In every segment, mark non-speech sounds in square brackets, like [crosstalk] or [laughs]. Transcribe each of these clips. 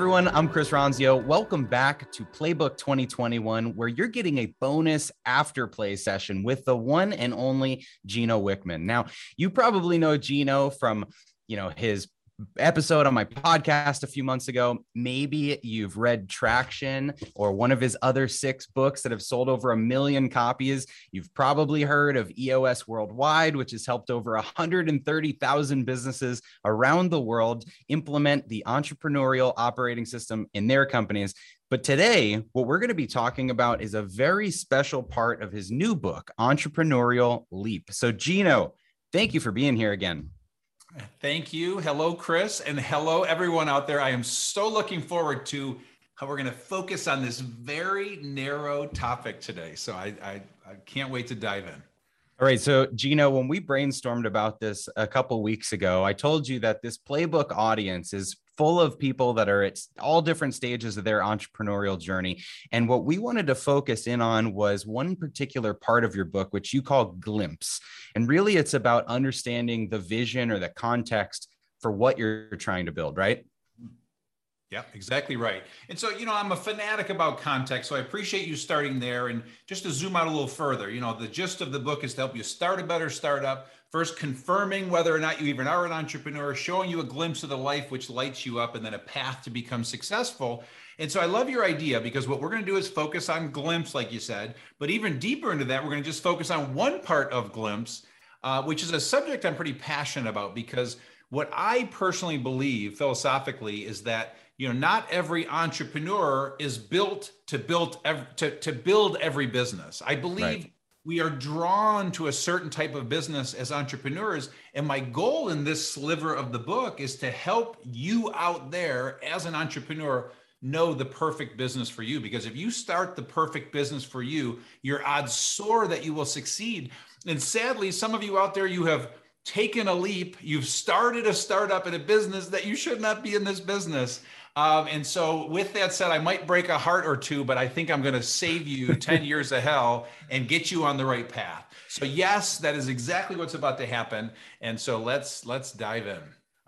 Everyone, I'm Chris Ronzio. Welcome back to Playbook 2021, where you're getting a bonus after play session with the one and only Gino Wickman. Now, you probably know Gino from you know his episode on my podcast a few months ago. Maybe you've read Traction or one of his other six books that have sold over a million copies. You've probably heard of EOS Worldwide, which has helped over 130,000 businesses around the world implement the entrepreneurial operating system in their companies. But today, what we're going to be talking about is a very special part of his new book, Entrepreneurial Leap. So, Gino, thank you for being here again. Thank you. Hello, Chris, and hello, everyone out there. I am so looking forward to how we're going to focus on this very narrow topic today. So I, I, I can't wait to dive in. All right. So, Gino, when we brainstormed about this a couple weeks ago, I told you that this playbook audience is full of people that are at all different stages of their entrepreneurial journey. And what we wanted to focus in on was one particular part of your book, which you call Glimpse. And really, it's about understanding the vision or the context for what you're trying to build, right? Yeah, exactly right. And so, you know, I'm a fanatic about context, so I appreciate you starting there. And just to zoom out a little further, you know, the gist of the book is to help you start a better startup, First, confirming whether or not you even are an entrepreneur, showing you a glimpse of the life which lights you up, and then a path to become successful. And so I love your idea because what we're going to do is focus on glimpse, like you said. But even deeper into that, we're going to just focus on one part of glimpse, uh, which is a subject I'm pretty passionate about because what I personally believe philosophically is that you know not every entrepreneur is built to build to, to build every business. I believe. Right we are drawn to a certain type of business as entrepreneurs. And my goal in this sliver of the book is to help you out there as an entrepreneur know the perfect business for you. Because if you start the perfect business for you, your odds soar that you will succeed. And sadly, some of you out there, you have taken a leap. You've started a startup in a business that you should not be in this business. Um, and so, with that said, I might break a heart or two, but I think I'm going to save you [laughs] 10 years of hell and get you on the right path. So, yes, that is exactly what's about to happen. And so, let's let's dive in.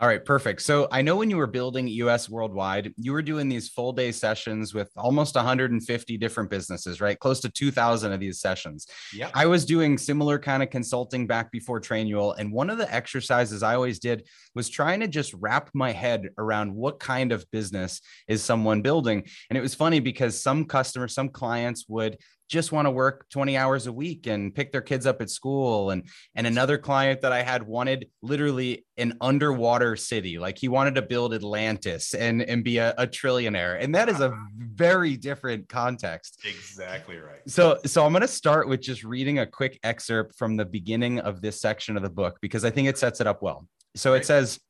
All right, perfect. So I know when you were building EOS Worldwide, you were doing these full day sessions with almost 150 different businesses, right? Close to 2,000 of these sessions. Yeah. I was doing similar kind of consulting back before Trainual, and one of the exercises I always did was trying to just wrap my head around what kind of business is someone building. And it was funny because some customers, some clients would just want to work 20 hours a week and pick their kids up at school. And and another client that I had wanted literally an underwater city like he wanted to build Atlantis and and be a, a trillionaire. And that is a ah. very different context. Exactly right. So so I'm going to start with just reading a quick excerpt from the beginning of this section of the book because I think it sets it up well. So right. it says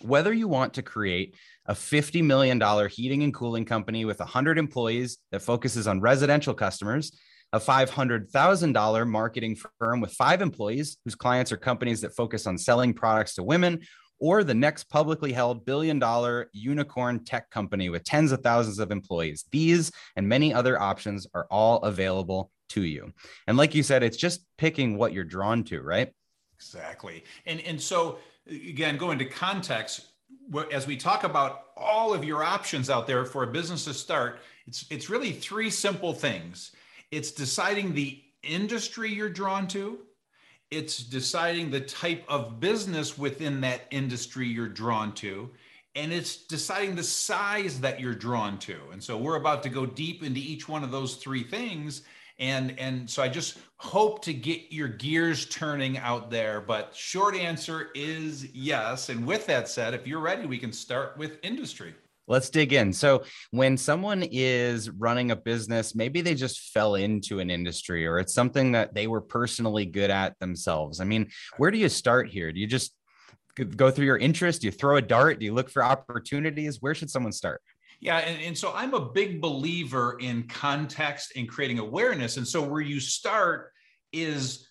whether you want to create a $50 million heating and cooling company with 100 employees that focuses on residential customers, a $500,000 marketing firm with five employees whose clients are companies that focus on selling products to women, or the next publicly held billion dollar unicorn tech company with tens of thousands of employees. These and many other options are all available to you. And like you said, it's just picking what you're drawn to, right? Exactly. And and so again, going to context, as we talk about all of your options out there for a business to start, it's it's really three simple things. It's deciding the industry you're drawn to, it's deciding the type of business within that industry you're drawn to, and it's deciding the size that you're drawn to. And so we're about to go deep into each one of those three things and and so i just hope to get your gears turning out there but short answer is yes and with that said if you're ready we can start with industry Let's dig in. So, when someone is running a business, maybe they just fell into an industry or it's something that they were personally good at themselves. I mean, where do you start here? Do you just go through your interest? Do you throw a dart? Do you look for opportunities? Where should someone start? Yeah, and, and so I'm a big believer in context and creating awareness. And so where you start is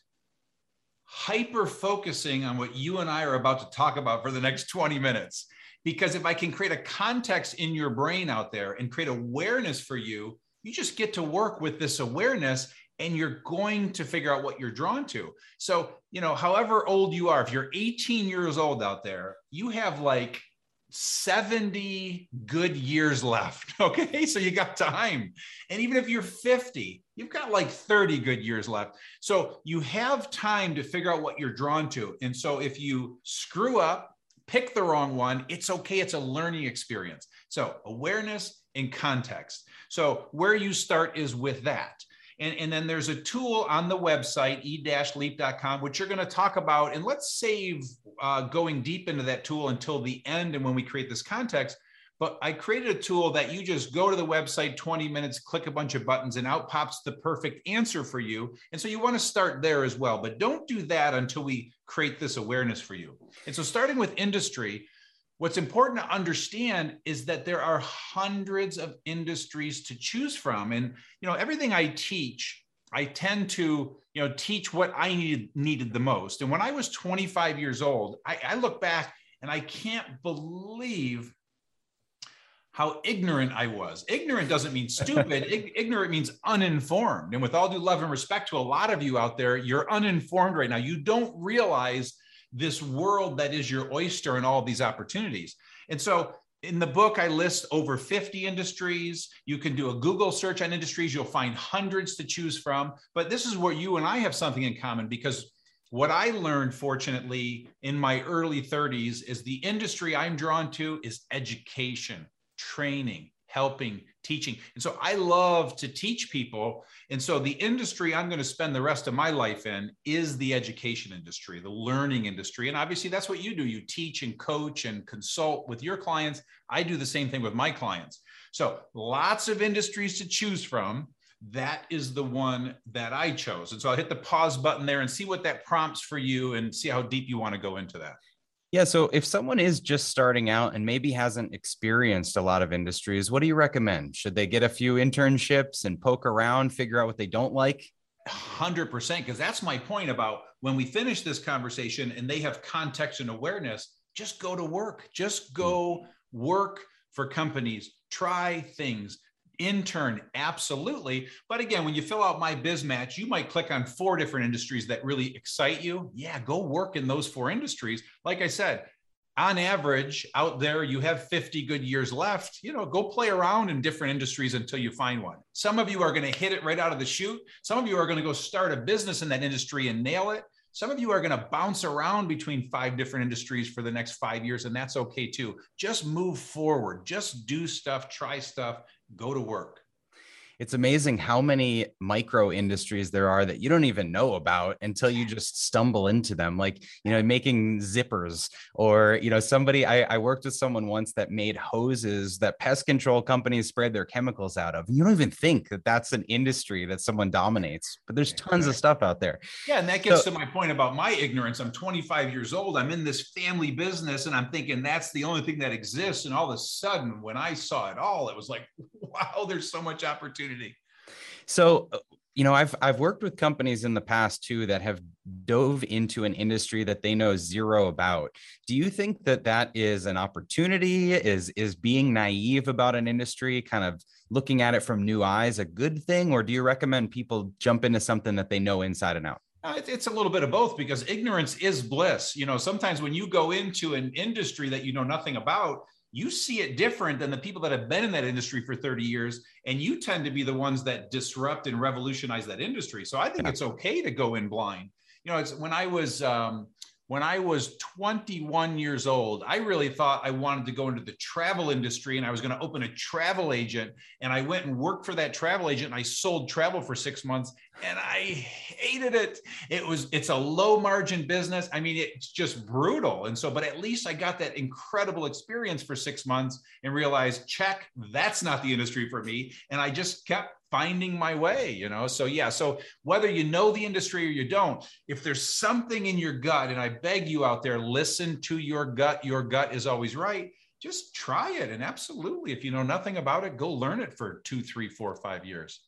hyper focusing on what you and I are about to talk about for the next [laughs] 20 minutes. Because if I can create a context in your brain out there and create awareness for you, you just get to work with this awareness and you're going to figure out what you're drawn to. So, you know, however old you are, if you're 18 years old out there, you have like 70 good years left. [laughs] Okay. So you got time. And even if you're 50, you've got like 30 good years left. So you have time to figure out what you're drawn to. And so if you screw up, pick the wrong one, it's okay. It's a learning experience. So awareness and context. So where you start is with that. And, and then there's a tool on the website, e-leap.com, which you're going to talk about. And let's save uh, going deep into that tool until the end and when we create this context. But I created a tool that you just go to the website 20 minutes, click a bunch of buttons, and out pops the perfect answer for you. And so you want to start there as well. But don't do that until we create this awareness for you. And so starting with industry, What's important to understand is that there are hundreds of industries to choose from. And you know, everything I teach, I tend to, you know, teach what I needed needed the most. And when I was 25 years old, I, I look back and I can't believe how ignorant I was. Ignorant doesn't mean [laughs] stupid. ignorant means uninformed. And with all due love and respect to a lot of you out there, you're uninformed right now. You don't realize this world that is your oyster and all these opportunities. And so in the book, I list over 50 industries. You can do a Google search on industries, you'll find hundreds to choose from. But this is where you and I have something in common because what I learned, fortunately, in my early 30s is the industry I'm drawn to is education, training, helping, teaching. And so I love to teach people. And so the industry I'm going to spend the rest of my life in is the education industry, the learning industry. And obviously, that's what you do. You teach and coach and consult with your clients. I do the same thing with my clients. So lots of industries to choose from. That is the one that I chose. And so I'll hit the pause button there and see what that prompts for you and see how deep you want to go into that. Yeah. So if someone is just starting out and maybe hasn't experienced a lot of industries, what do you recommend? Should they get a few internships and poke around, figure out what they don't like? 100%. Because that's my point about when we finish this conversation and they have context and awareness, just go to work. Just go hmm. work for companies, try things, intern absolutely. But again when you fill out my biz match you might click on four different industries that really excite you. Yeah go work in those four industries. Like i said on average out there you have 50 good years left. You know go play around in different industries until you find one. Some of you are going to hit it right out of the chute. Some of you are going to go start a business in that industry and nail it. Some of you are going to bounce around between five different industries for the next five years, and that's okay too. Just move forward, just do stuff, try stuff, go to work it's amazing how many micro industries there are that you don't even know about until you just stumble into them like you know making zippers or you know somebody I, I, worked with someone once that made hoses that pest control companies spread their chemicals out of and you don't even think that that's an industry that someone dominates but there's tons of stuff out there. Yeah and that gets so, to my point about my ignorance. I'm 25 years old. I'm in this family business and i'm thinking that's the only thing that exists and all of a sudden when i saw it all it was like [laughs] wow there's so much opportunity opportunity. So, uh, you know, I've I've worked with companies in the past too that have dove into an industry that they know zero about. Do you think that that is an opportunity? Is is being naive about an industry, kind of looking at it from new eyes, a good thing, or do you recommend people jump into something that they know inside and out? Uh, it's a little bit of both because ignorance is bliss. You know, sometimes when you go into an industry that you know nothing about, you see it different than the people that have been in that industry for 30 years and you tend to be the ones that disrupt and revolutionize that industry so i think yeah. it's okay to go in blind you know it's when i was um, when I was 21 years old, I really thought I wanted to go into the travel industry and I was going to open a travel agent. And I went and worked for that travel agent and I sold travel for six months and I hated it. It was, it's a low margin business. I mean, it's just brutal. And so, but at least I got that incredible experience for six months and realized, check, that's not the industry for me. And I just kept finding my way, you know? So, yeah. So, whether you know the industry or you don't, if there's something in your gut, and I beg you out there, listen to your gut, your gut is always right just try it. And absolutely, if you know nothing about it, go learn it for two, three, four, five years.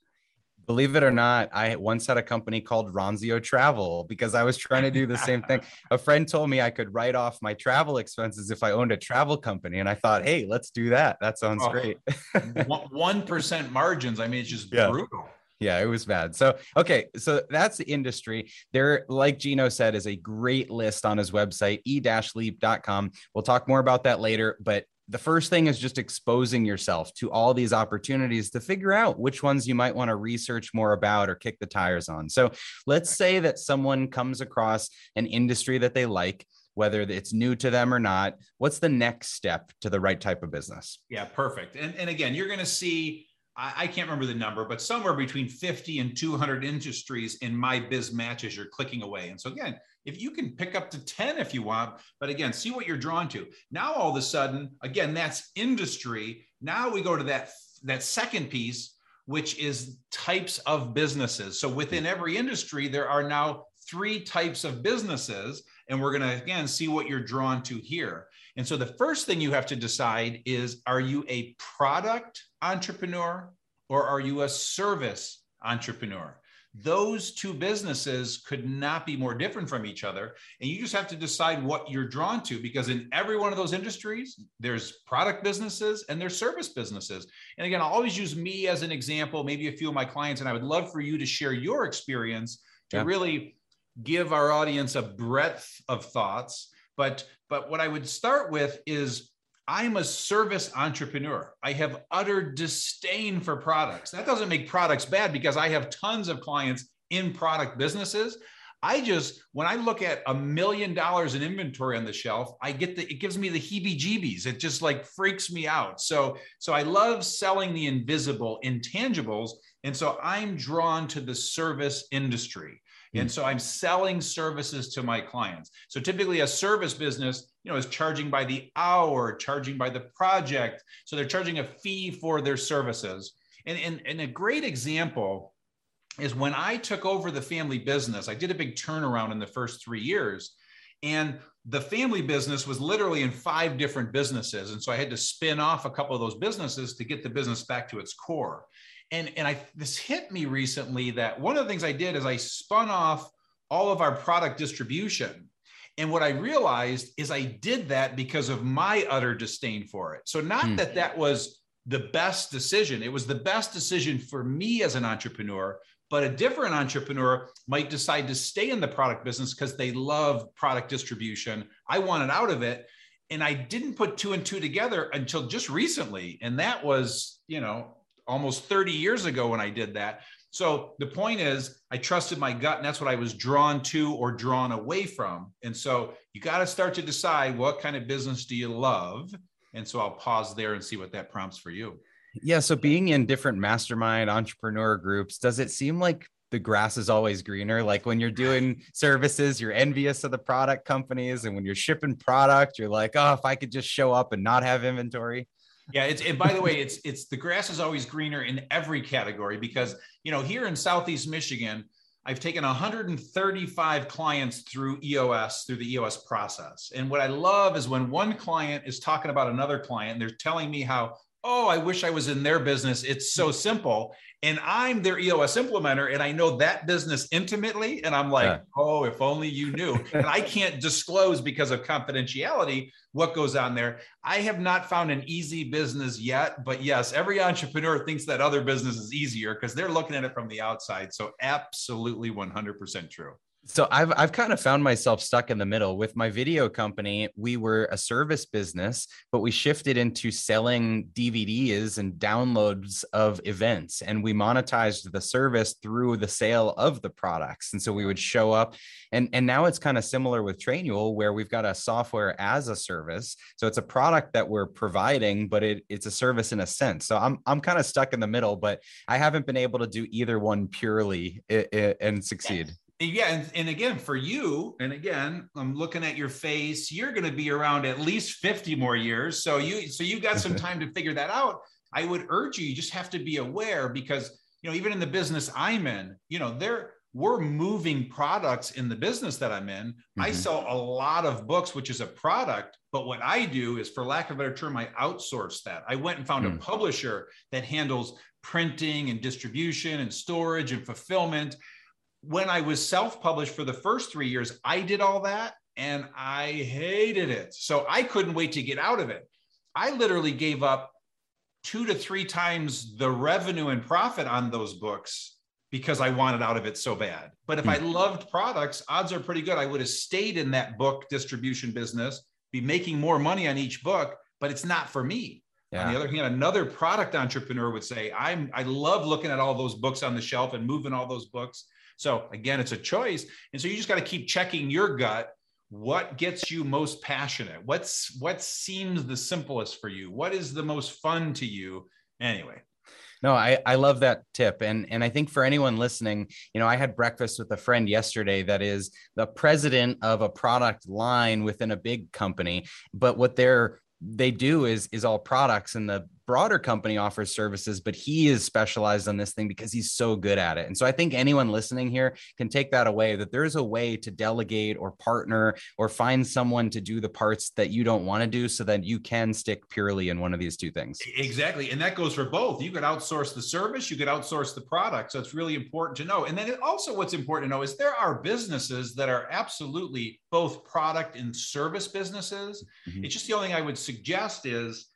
Believe it or not, I once had a company called Ronzio Travel because I was trying to do the same thing. [laughs] A friend told me I could write off my travel expenses if I owned a travel company. And I thought, hey, let's do that. That sounds oh, great. 1% margins. I mean, it's just yeah. brutal yeah, it was bad. So, okay, so that's the industry. There, like Gino said, is a great list on his website, e-leap.com. We'll talk more about that later, but the first thing is just exposing yourself to all these opportunities to figure out which ones you might want to research more about or kick the tires on. So, let's say that someone comes across an industry that they like whether it's new to them or not what's the next step to the right type of business yeah perfect and, and again you're going to see I, I can't remember the number, but somewhere between 50 and 200 industries in my biz matches you're clicking away. And so again, if you can pick up to 10 if you want, but again, see what you're drawn to. Now all of a sudden, again, that's industry. Now we go to that that second piece, which is types of businesses. So within every industry, there are now three types of businesses. And we're going to, again, see what you're drawn to here. And so the first thing you have to decide is are you a product entrepreneur or are you a service entrepreneur? Those two businesses could not be more different from each other. And you just have to decide what you're drawn to because in every one of those industries, there's product businesses and there's service businesses. And again, I'll always use me as an example, maybe a few of my clients, and I would love for you to share your experience to yeah. really give our audience a breadth of thoughts. But but what I would start with is I'm a service entrepreneur. I have utter disdain for products. That doesn't make products bad because I have tons of clients in product businesses. I just, when I look at a million dollars in inventory on the shelf, I get the, it gives me the heebie jeebies. It just like freaks me out. So, so I love selling the invisible intangibles. And so I'm drawn to the service industry. And hmm. so I'm selling services to my clients. So typically a service business, you know, is charging by the hour, charging by the project. So they're charging a fee for their services. And, and, and a great example is when I took over the family business, I did a big turnaround in the first three years. And the family business was literally in five different businesses. And so I had to spin off a couple of those businesses to get the business back to its core and and i this hit me recently that one of the things i did is i spun off all of our product distribution and what i realized is i did that because of my utter disdain for it. So not mm. that that was the best decision. It was the best decision for me as an entrepreneur but a different entrepreneur might decide to stay in the product business because they love product distribution. I wanted out of it. And i didn't put two and two together until just recently. And that was you know almost 30 years ago when I did that. So the point is, I trusted my gut, and that's what I was drawn to or drawn away from. And so you got to start to decide what kind of business do you love. And so I'll pause there and see what that prompts for you. Yeah. So being in different mastermind entrepreneur groups, does it seem like the grass is always greener? Like when you're doing services, you're envious of the product companies. And when you're shipping product, you're like, oh, if I could just show up and not have inventory. Yeah, it's and by the way, it's it's the grass is always greener in every category because you know here in Southeast Michigan, I've taken 135 clients through EOS through the EOS process. And what I love is when one client is talking about another client, they're telling me how oh, I wish I was in their business. It's so simple. And I'm their EOS implementer and I know that business intimately. And I'm like, yeah. oh, if only you knew. and I can't disclose because of confidentiality what goes on there. I have not found an easy business yet. But yes, every entrepreneur thinks that other business is easier because they're looking at it from the outside. So absolutely 100% true. So I've I've kind of found myself stuck in the middle with my video company. We were a service business, but we shifted into selling DVDs and downloads of events and we monetized the service through the sale of the products. And so we would show up and and now it's kind of similar with Trainual where we've got a software as a service. So it's a product that we're providing, but it, it's a service in a sense. So I'm I'm kind of stuck in the middle, but I haven't been able to do either one purely and succeed yeah and, and again for you and again i'm looking at your face you're going to be around at least 50 more years so you so you've got some [laughs] time to figure that out i would urge you you just have to be aware because you know even in the business i'm in you know there we're moving products in the business that I'm in. Mm-hmm. I sell a lot of books, which is a product. But what I do is, for lack of a better term, I outsource that. I went and found mm. a publisher that handles printing and distribution and storage and fulfillment. When I was self published for the first three years, I did all that and I hated it. So I couldn't wait to get out of it. I literally gave up two to three times the revenue and profit on those books because I wanted out of it so bad. But if mm-hmm. I loved products, odds are pretty good I would have stayed in that book distribution business, be making more money on each book, but it's not for me. Yeah. On the other hand, another product entrepreneur would say, I'm I love looking at all those books on the shelf and moving all those books. So again, it's a choice. And so you just got to keep checking your gut. What gets you most passionate? What's what seems the simplest for you? What is the most fun to you? Anyway, no, I, I love that tip. And, and I think for anyone listening, you know, I had breakfast with a friend yesterday that is the president of a product line within a big company. But what they're they do is is all products and the broader company offers services but he is specialized on this thing because he's so good at it. And so i think anyone listening here can take that away that there's a way to delegate or partner or find someone to do the parts that you don't want to do so that you can stick purely in one of these two things. Exactly. And that goes for both. You could outsource the service you could outsource the product. So it's really important to know. And then also what's important to know is there are businesses that are absolutely both product and service businesses. Mm-hmm. it's just the only thing i would suggest is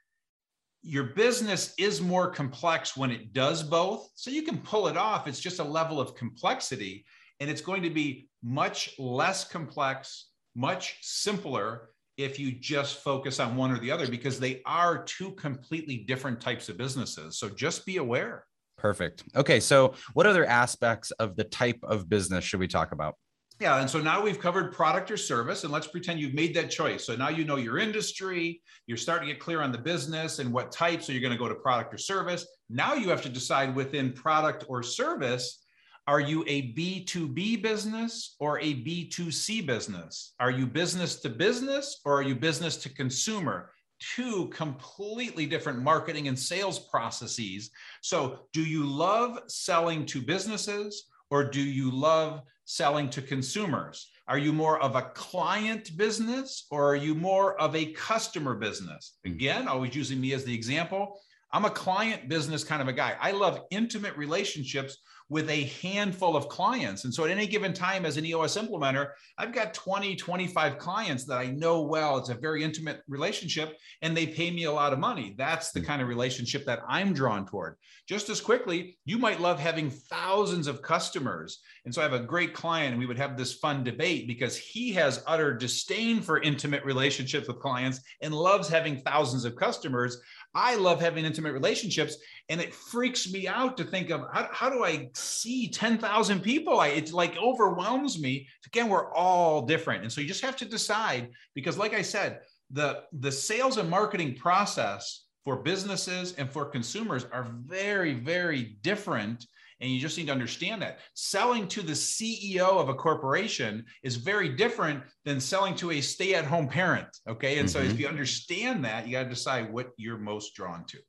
your business is more complex when it does both. So you can pull it off. It's just a level of complexity, and it's going to be much less complex, much simpler if you just focus on one or the other because they are two completely different types of businesses. So just be aware. Perfect. Okay. So, what other aspects of the type of business should we talk about? Yeah. And so now we've covered product or service, and let's pretend you've made that choice. So now you know your industry, you're starting to get clear on the business and what type. So you're going to go to product or service. Now you have to decide within product or service are you a B2B business or a B2C business? Are you business to business or are you business to consumer? Two completely different marketing and sales processes. So, do you love selling to businesses or do you love selling to consumers? Are you more of a client business or are you more of a customer business? Again, always using me as the example. I'm a client business kind of a guy. I love intimate relationships with a handful of clients. And so at any given time as an EOS implementer, I've got 20, 25 clients that I know well. It's a very intimate relationship and they pay me a lot of money. That's the hmm. kind of relationship that I'm drawn toward. Just as quickly, you might love having thousands of customers. And so I have a great client and we would have this fun debate because he has utter disdain for intimate relationships with clients and loves having thousands of customers. I love having intimate relationships, and it freaks me out to think of how, how do I see 10,000 people? I, it like overwhelms me. Again, we're all different. And so you just have to decide because, like I said, the, the sales and marketing process for businesses and for consumers are very, very different and you just need to understand that. Selling to the CEO of a corporation is very different than selling to a stay at home parent. Okay. And mm-hmm. so if mm-hmm. you understand that, you got to decide what you're most drawn to.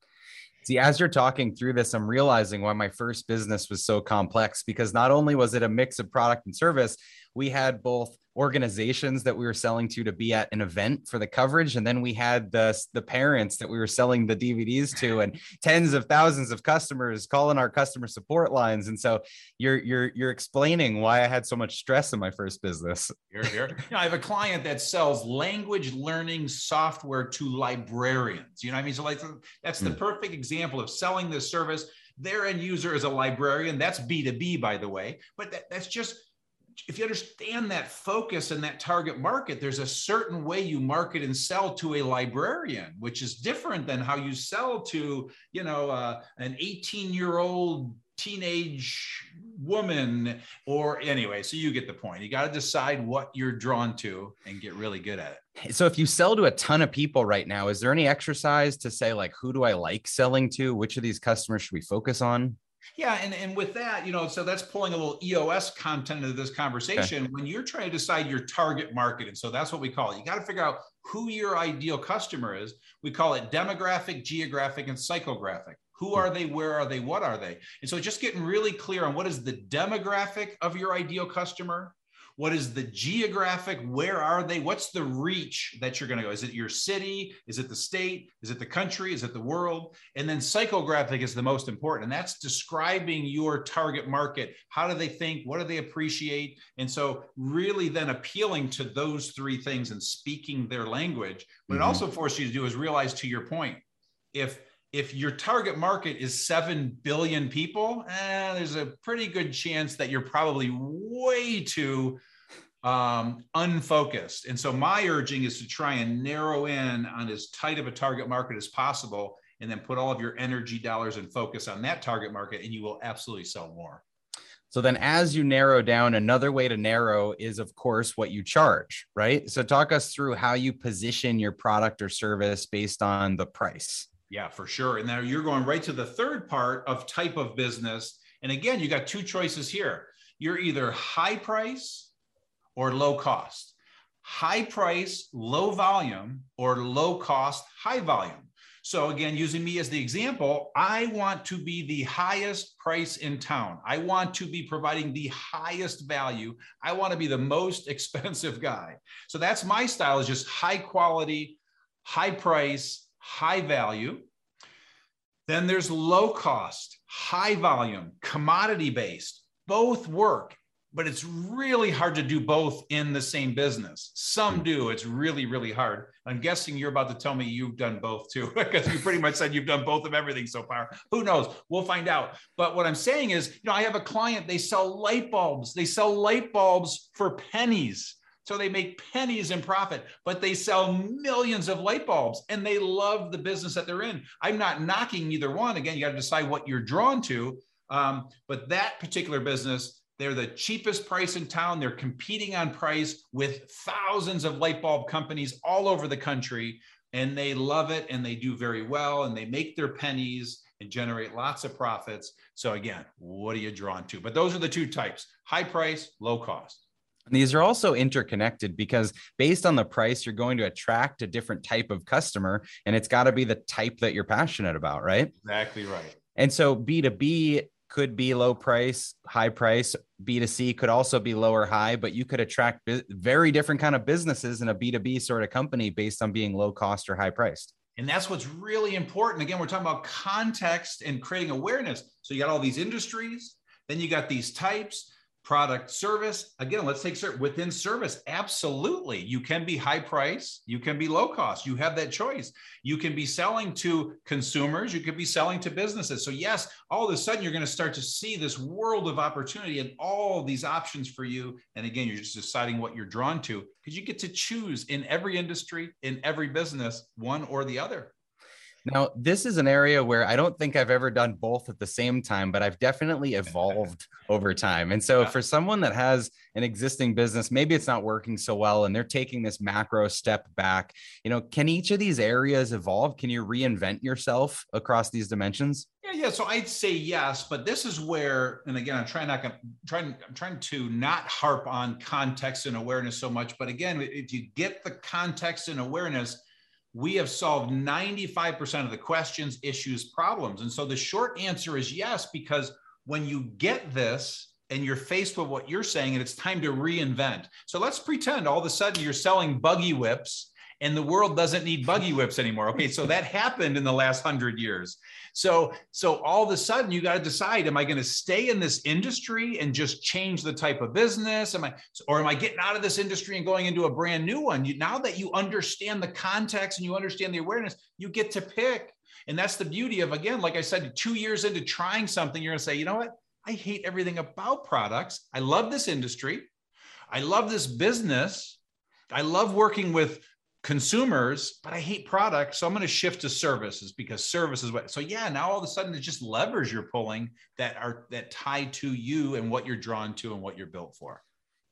See, as you're talking through this, I'm realizing why my first business was so complex because not only was it a mix of product and service, we had both organizations that we were selling to to be at an event for the coverage and then we had the the parents that we were selling the DVDs to and [laughs] tens of thousands of customers calling our customer support lines. And so you're you're you're explaining why I had so much stress in my first business. Here here you know, I have a client that sells language learning software to librarians. You know I mean? So like that's the mm. perfect example of selling this service. Their end user is a librarian. That's B2B by the way but that, that's just if you understand that focus and that target market, there's a certain way you market and sell to a librarian, which is different than how you sell to, you know, uh, an 18 year old teenage woman or anyway so you get the point. You got to decide what you're drawn to and get really good at it. So if you sell to a ton of people right now is there any exercise to say like who do i like selling to? Which of these customers should we focus on yeah, and, and with that, you know, so that's pulling a little EOS content into this conversation. Okay. When you're trying to decide your target market, and so that's what we call it. You got to figure out who your ideal customer is. We call it demographic, geographic, and psychographic. Who are they? Where are they? What are they? And so just getting really clear on what is the demographic of your ideal customer, what is the geographic? Where are they? What's the reach that you're going to go? Is it your city? Is it the state? Is it the country? Is it the world? And then psychographic is the most important. And that's describing your target market. How do they think? What do they appreciate? And so, really, then appealing to those three things and speaking their language. What mm-hmm. it also forces you to do is realize, to your point, if if your target market is 7 billion people, eh, there's a pretty good chance that you're probably way too um, unfocused. And so my urging is to try and narrow in on as tight of a target market as possible and then put all of your energy dollars and focus on that target market and you will absolutely sell more. So then as you narrow down, another way to narrow is of course what you charge, right? So talk us through how you position your product or service based on the price. Yeah, for sure. And now you're going right to the third part of type of business. And again, you got two choices here. You're either high price or low cost. High price, low volume, or low cost, high volume. So, again, using me as the example, I want to be the highest price in town. I want to be providing the highest value. I want to be the most [laughs] expensive guy. So, that's my style is just high quality, high price, high value. Then there's low cost, high volume, commodity based. Both work, but it's really hard to do both in the same business. Some hmm. do. It's really, really hard. I'm guessing you're about to tell me you've done both too, [laughs] because you pretty much said you've done both of everything so far. Who knows? We'll find out. But what I'm saying is, you know, I have a client, they sell light bulbs. They sell light bulbs for pennies. So they make pennies in profit, but they sell millions of light bulbs and they love the business that they're in. I'm not knocking either one. Again, you got to decide what you're drawn to. Um, but that particular business, they're the cheapest price in town. They're competing on price with thousands of light bulb companies all over the country. And they love it and they do very well and they make their pennies and generate lots of profits. So, again, what are you drawn to? But those are the two types high price, low cost. These are also interconnected because based on the price, you're going to attract a different type of customer, and it's got to be the type that you're passionate about, right? Exactly right. And so B2B could be low price, high price. B2C could also be low or high, but you could attract very different kind of businesses in a B2B sort of company based on being low cost or high priced. And that's what's really important. Again, we're talking about context and creating awareness. So you got all these industries, then you got these types, product service again let's take certain within service absolutely you can be high price you can be low cost you have that choice. You can be selling to consumers you could be selling to businesses. So yes all of a sudden you're going to start to see this world of opportunity and all these options for you. And again you're just deciding what you're drawn to because you get to choose in every industry in every business one or the other now, this is an area where I don't think I've ever done both at the same time, but I've definitely evolved over time. And so, for someone that has an existing business, maybe it's not working so well and they're taking this macro step back, you know, can each of these areas evolve? Can you reinvent yourself across these dimensions? Yeah, yeah. So I'd say yes, but this is where, and again, I'm trying not to, trying, I'm trying to not harp on context and awareness so much. But again, if you get the context and awareness, we have solved 95% of the questions, issues, problems. And so the short answer is yes, because when you get this and you're faced with what you're saying and it's time to reinvent. So let's pretend all of a sudden you're selling buggy whips and the world doesn't need buggy whips anymore. Okay, so that happened in the last hundred years. So, so all of a sudden you got to decide: Am I going to stay in this industry and just change the type of business? Am I, or am I getting out of this industry and going into a brand new one? You, now that you understand the context and you understand the awareness, you get to pick. And that's the beauty of again, like I said, two years into trying something, you're going to say, you know what? I hate everything about products. I love this industry. I love this business. I love working with consumers, but I hate products. So I'm going to shift to services because services. What, so yeah, now all of a sudden it's just levers you're pulling that are that tie to you and what you're drawn to and what you're built for.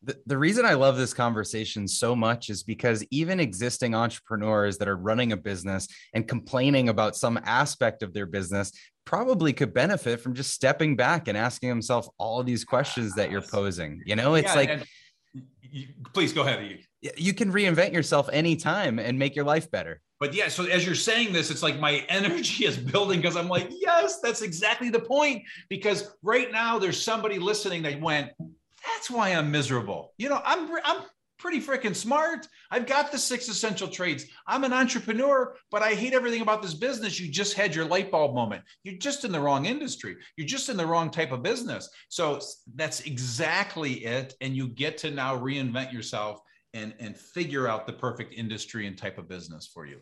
The, the reason I love this conversation so much is because even existing entrepreneurs that are running a business and complaining about some aspect of their business probably could benefit from just stepping back and asking themselves all these questions that you're posing. You know, it's yeah, like and- please go ahead. You can reinvent yourself anytime and make your life better. But yeah, so as you're saying this, it's like my [laughs] energy is building because I'm like, yes, that's exactly the point. Because right now there's somebody listening that went, that's why I'm miserable. You know, I'm I'm pretty freaking smart. I've got the six essential traits. I'm an entrepreneur, but I hate everything about this business. You just had your light bulb moment. You're just in the wrong industry. You're just in the wrong type of business. So that's exactly it. And you get to now reinvent yourself and, and figure out the perfect industry and type of business for you.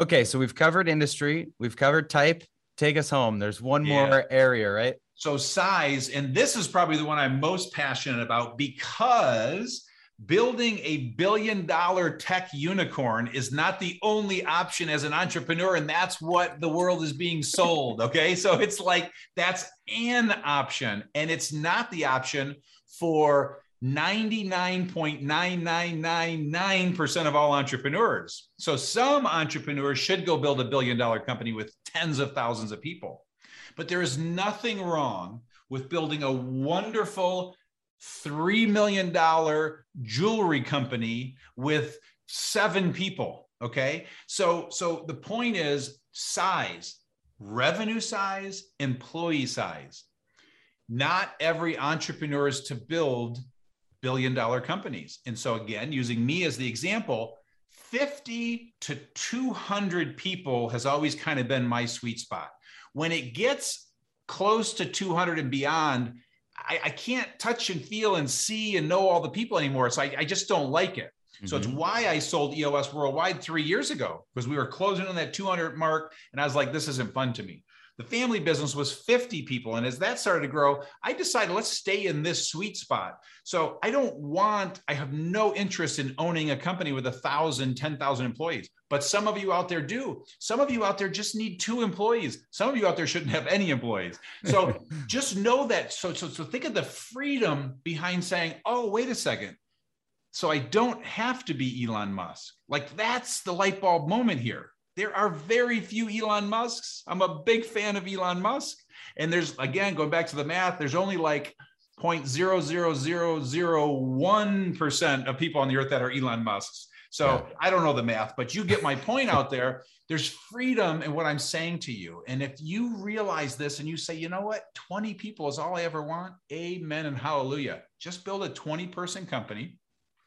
Okay. So we've covered industry, we've covered type. Take us home. There's one yeah. more area, right? So size, and this is probably the one I'm most passionate about because building a billion dollar tech unicorn is not the only option as an entrepreneur and that's what the world is being sold [laughs] okay so it's like that's an option and it's not the option for 99.9999% of all entrepreneurs so some entrepreneurs should go build a billion dollar company with tens of thousands of people but there is nothing wrong with building a wonderful $3 million jewelry company with seven people. Okay. So, so the point is size, revenue size, employee size. Not every entrepreneur is to build billion dollar companies. And so, again, using me as the example, 50 to 200 people has always kind of been my sweet spot. When it gets close to 200 and beyond, I, I, can't touch and feel and see and know all the people anymore. So I, I just don't like it. Mm-hmm. So it's mm-hmm. why I sold EOS Worldwide three years ago because we were closing on that 200 mark. And I was like, this isn't fun to me. The family business was 50 people. And as that started to grow, I decided let's stay in this sweet spot. So I don't want, I have no interest in owning a company with a thousand, 10,000 employees. But some of you out there do. Some of you out there just need two employees. Some of you out there shouldn't have any employees. So [laughs] just know that. So, so, so think of the freedom behind saying, oh, wait a second. So I don't have to be Elon Musk. Like that's the light bulb moment here there are very few Elon Musks. I'm a big fan of Elon Musk. And there's, again, going back to the math, there's only like 0.00001% of people on the earth that are Elon Musks. So yeah. I don't know the math, but you get my point out there. There's freedom in what I'm saying to you. And if you realize this and you say, you know what, 20 people is all I ever want, amen and hallelujah. Just build a 20 person company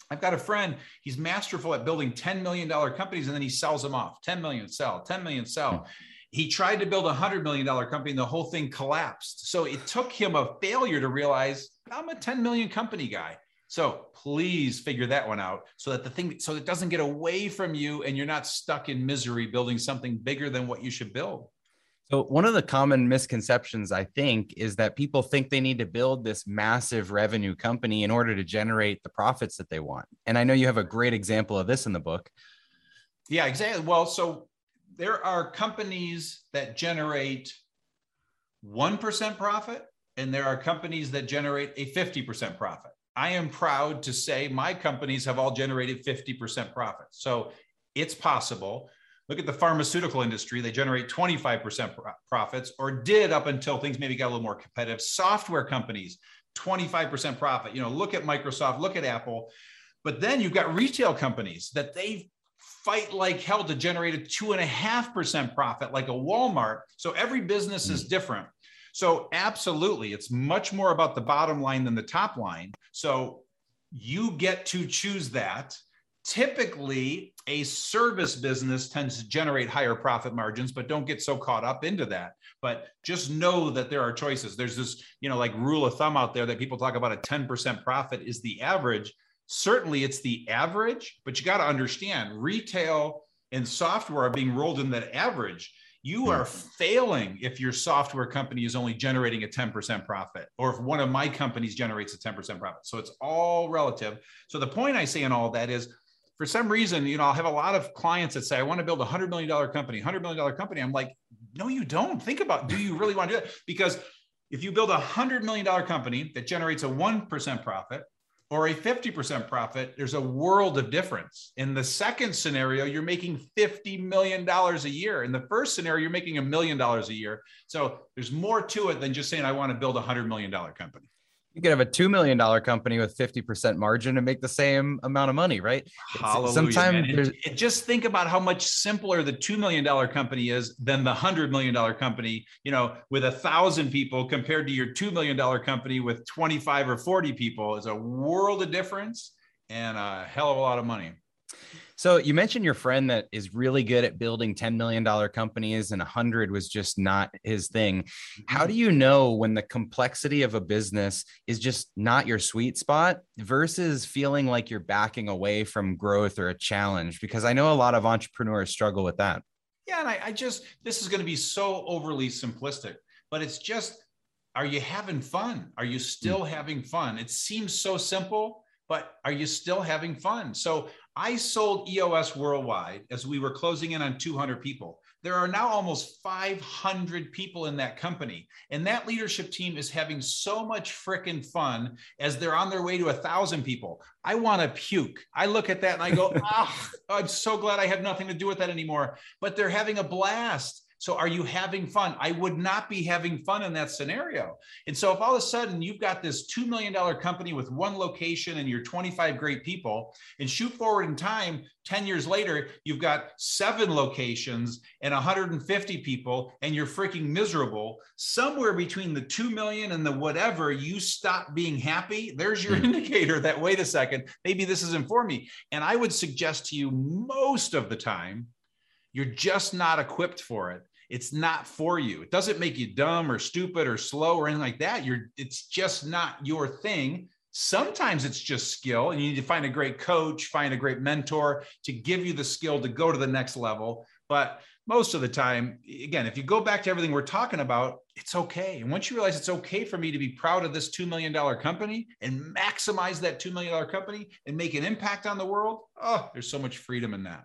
I've got a friend, he's masterful at building $10 million companies and then he sells them off 10 million, sell, 10 million, sell. Hmm. He tried to build a $100 million company and the whole thing collapsed. So it took him a failure to realize I'm a 10 million company guy. So please figure that one out so that the thing, so it doesn't get away from you and you're not stuck in misery building something bigger than what you should build. So, one of the common misconceptions, I think, is that people think they need to build this massive revenue company in order to generate the profits that they want. And I know you have a great example of this in the book. Yeah, exactly. Well, so there are companies that generate 1% profit, and there are companies that generate a 50% profit. I am proud to say my companies have all generated 50% profit. So, it's possible Look at the pharmaceutical industry. They generate 25% profits or did up until things maybe got a little more competitive. Software companies, 25% profit. You know, look at Microsoft, look at Apple. But then you've got retail companies that they fight like hell to generate a two and a half percent profit, like a Walmart. So every business is hmm. different. So absolutely, it's much more about the bottom line than the top line. So you get to choose that typically a service business tends to generate higher profit margins but don't get so caught up into that. But just know that there are choices. There's this you know like rule of thumb out there that people talk about a 10% profit is the average. Certainly it's the average but you got to understand retail and software are being rolled in that average. You hmm. are failing if your software company is only generating a 10% profit or if one of my companies generates a 10% profit. So it's all relative. So the point i say in all that is for some reason, you know, I'll have a lot of clients that say, I want to build a hundred million dollar company, hundred million dollar company. I'm like, no, you don't think about, do you really want to do that? Because if you build a hundred million dollar company that generates a 1% profit or a 50% profit, there's a world of difference. In the second scenario, you're making $50 million a year. In the first scenario, you're making a million dollars a year. So there's more to it than just saying, I want to build a hundred million dollar company. You could have a $2 million company with 50% margin and make the same amount of money, right? Hallelujah, sometimes just think about how much simpler the $2 million company is than the $100 million company, you know, with a thousand people compared to your $2 million company with 25 or 40 people is a world of difference and a hell of a lot of money. So you mentioned your friend that is really good at building $10 million companies and 100 was just not his thing. How mm-hmm. do you know when the complexity of a business is just not your sweet spot versus feeling like you're backing away from growth or a challenge? Because I know a lot of entrepreneurs struggle with that. Yeah, and I, I just, this is going to be so overly simplistic, but it's just, are you having fun? Are you still mm. having fun? It seems so simple, but are you still having fun? So I sold EOS worldwide as we were closing in on 200 people. There are now almost 500 people in that company. And that leadership team is having so much freaking fun as they're on their way to a thousand people. I want to puke. I look at that and I go, [laughs] ah, I'm so glad I have nothing to do with that anymore. But they're having a blast. So are you having fun? I would not be having fun in that scenario. And so if all of a sudden you've got this $2 million company with one location and you're 25 great people and shoot forward in time, 10 years later, you've got seven locations and 150 people and you're freaking miserable. Somewhere between the 2 million and the whatever, you stop being happy. There's your hmm. indicator that, wait a second, maybe this isn't for me. And I would suggest to you most of the time, you're just not equipped for it it's not for you. It doesn't make you dumb or stupid or slow or anything like that. You're it's just not your thing. Sometimes it's just skill and you need to find a great coach, find a great mentor to give you the skill to go to the next level. But most of the time, again, if you go back to everything we're talking about, it's okay. And once you realize it's okay for me to be proud of this $2 million company and maximize that $2 million company and make an impact on the world, oh, there's so much freedom in that.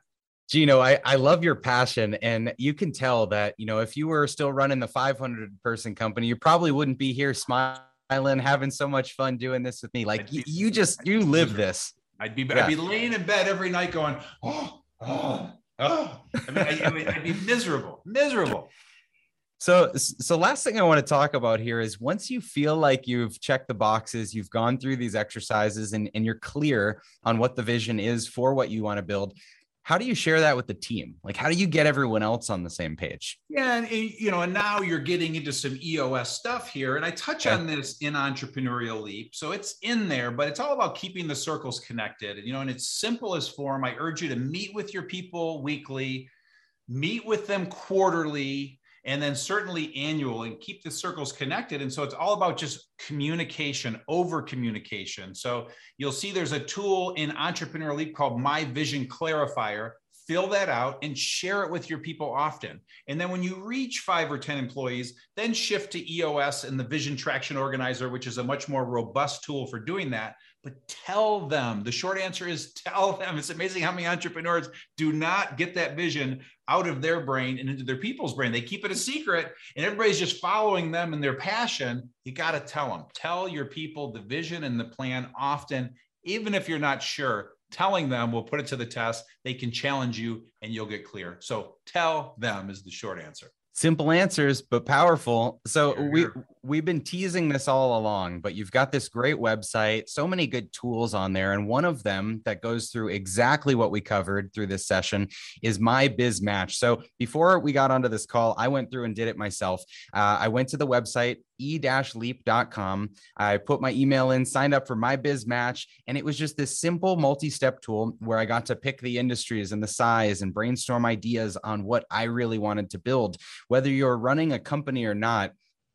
Gino, I, I love your passion. And you can tell that, you know, if you were still running the 500 person company, you probably wouldn't be here smiling, having so much fun doing this with me. Like be, you just, you live this. I'd be, yeah. I'd be laying in bed every night going, oh, oh, oh. I mean, I, I mean, I'd be miserable, miserable. So, so last thing I want to talk about here is once you feel like you've checked the boxes, you've gone through these exercises and, and you're clear on what the vision is for what you want to build, how do you share that with the team? Like how do you get everyone else on the same page? Yeah and you know and now you're getting into some EOS stuff here and i touch okay. on this in entrepreneurial leap. So it's in there but it's all about keeping the circles connected and you know in its simplest form. I urge you to meet with your people weekly meet with them quarterly and then certainly annual and keep the circles connected. And so it's all about just communication, over communication. So you'll see there's a tool in Entrepreneur Leap called My Vision Clarifier. Fill that out and share it with your people often. And then when you reach five or 10 employees, then shift to EOS and the Vision Traction Organizer, which is a much more robust tool for doing that but tell them. The short answer is tell them. It's amazing how many entrepreneurs do not get that vision out of their brain and into their people's brain. They keep it a secret and everybody's just following them and their passion. You got to tell them. Tell your people the vision and the plan often, even if you're not sure. Telling them will put it to the test. They can challenge you and you'll get clear. So tell them is the short answer simple answers but powerful so we we've been teasing this all along but you've got this great website so many good tools on there and one of them that goes through exactly what we covered through this session is MyBiz Match so before we got onto this call i went through and did it myself uh, i went to the website e-leap.com. I put my email in, signed up for MyBiz Match, and it was just this simple multi-step tool where I got to pick the industries and the size and brainstorm ideas on what I really wanted to build. Whether you're running a company or not,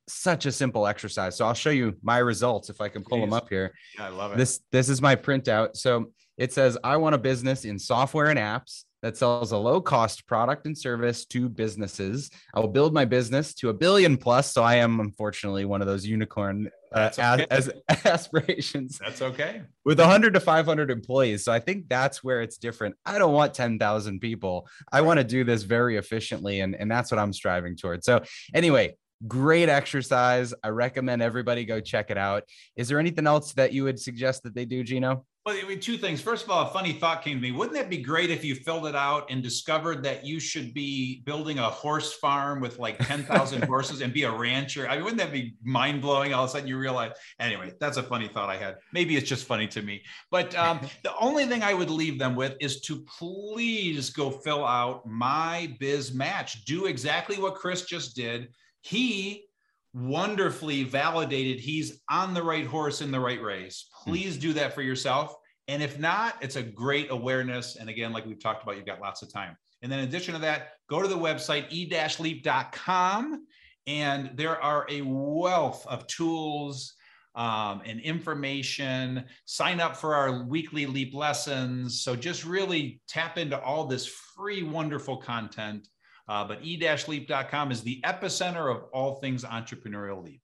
such a simple exercise. So I'll show you my results if I can pull Jeez. them up here. Yeah, I love it. This this is my printout. So it says I want a business in software and apps that sells a low cost product and service to businesses. I will build my business to a billion plus. So I am unfortunately one of those unicorn uh, okay. as, as, [laughs] aspirations. That's okay. With 100 to 500 employees. So I think that's where it's different. I don't want 10,000 people. I want to do this very efficiently. And, and that's what I'm striving towards. So anyway, great exercise. I recommend everybody go check it out. Is there anything else that you would suggest that they do, Gino? Well, I mean, two things. First of all, a funny thought came to me. Wouldn't that be great if you filled it out and discovered that you should be building a horse farm with like 10,000 [laughs] horses and be a rancher? I mean, wouldn't that be mind blowing? All of a sudden you realize, anyway, that's a funny thought I had. Maybe it's just funny to me. But um, [laughs] the only thing I would leave them with is to please go fill out MyBiz Match. Do exactly what Chris just did. He wonderfully validated he's on the right horse in the right race. Please do that for yourself. And if not, it's a great awareness. And again, like we've talked about, you've got lots of time. And then in addition to that, go to the website e-leap.com and there are a wealth of tools um, and information. Sign up for our weekly leap lessons. So just really tap into all this free, wonderful content uh, but e-leap.com is the epicenter of all things entrepreneurial leap.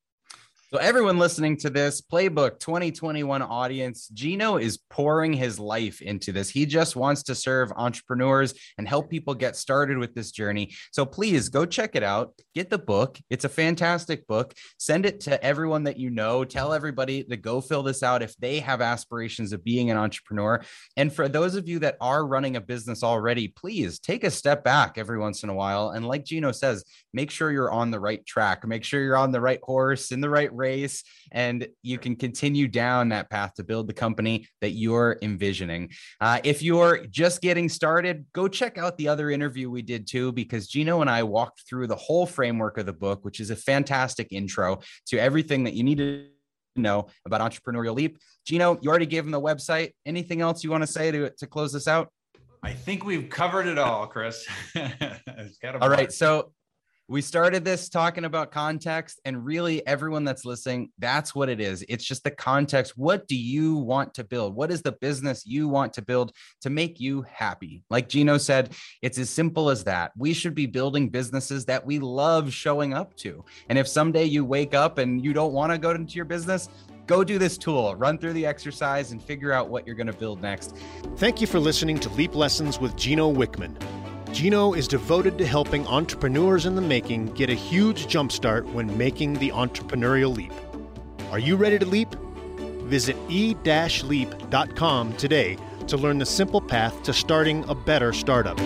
So, everyone listening to this Playbook 2021 audience, Gino is pouring his life into this. He just wants to serve entrepreneurs and help people get started with this journey. So, please go check it out. Get the book. It's a fantastic book. Send it to everyone that you know. Tell everybody to go fill this out if they have aspirations of being an entrepreneur. And for those of you that are running a business already, please take a step back every once in a while. And, like Gino says, make sure you're on the right track, make sure you're on the right horse in the right race and you can continue down that path to build the company that you're envisioning. Uh, if you're just getting started, go check out the other interview we did too, because Gino and I walked through the whole framework of the book, which is a fantastic intro to everything that you need to know about entrepreneurial leap. Gino, you already gave him the website. Anything else you want to say to, to close this out? I think we've covered it all, Chris. [laughs] all right. So we started this talking about context and really everyone that's listening that's what it is. It's just the context. What do you want to build? What is the business you want to build to make you happy? Like gino said it's as simple as that. We should be building businesses that we love showing up to. And if someday you wake up and you don't want to go into your business go do this tool, run through the exercise, and figure out what you're going to build next. Thank you for listening to Leap Lessons with Gino Wickman. Gino is devoted to helping entrepreneurs in the making get a huge jumpstart when making the entrepreneurial leap. Are you ready to leap? Visit e-leap.com today to learn the simple path to starting a better startup.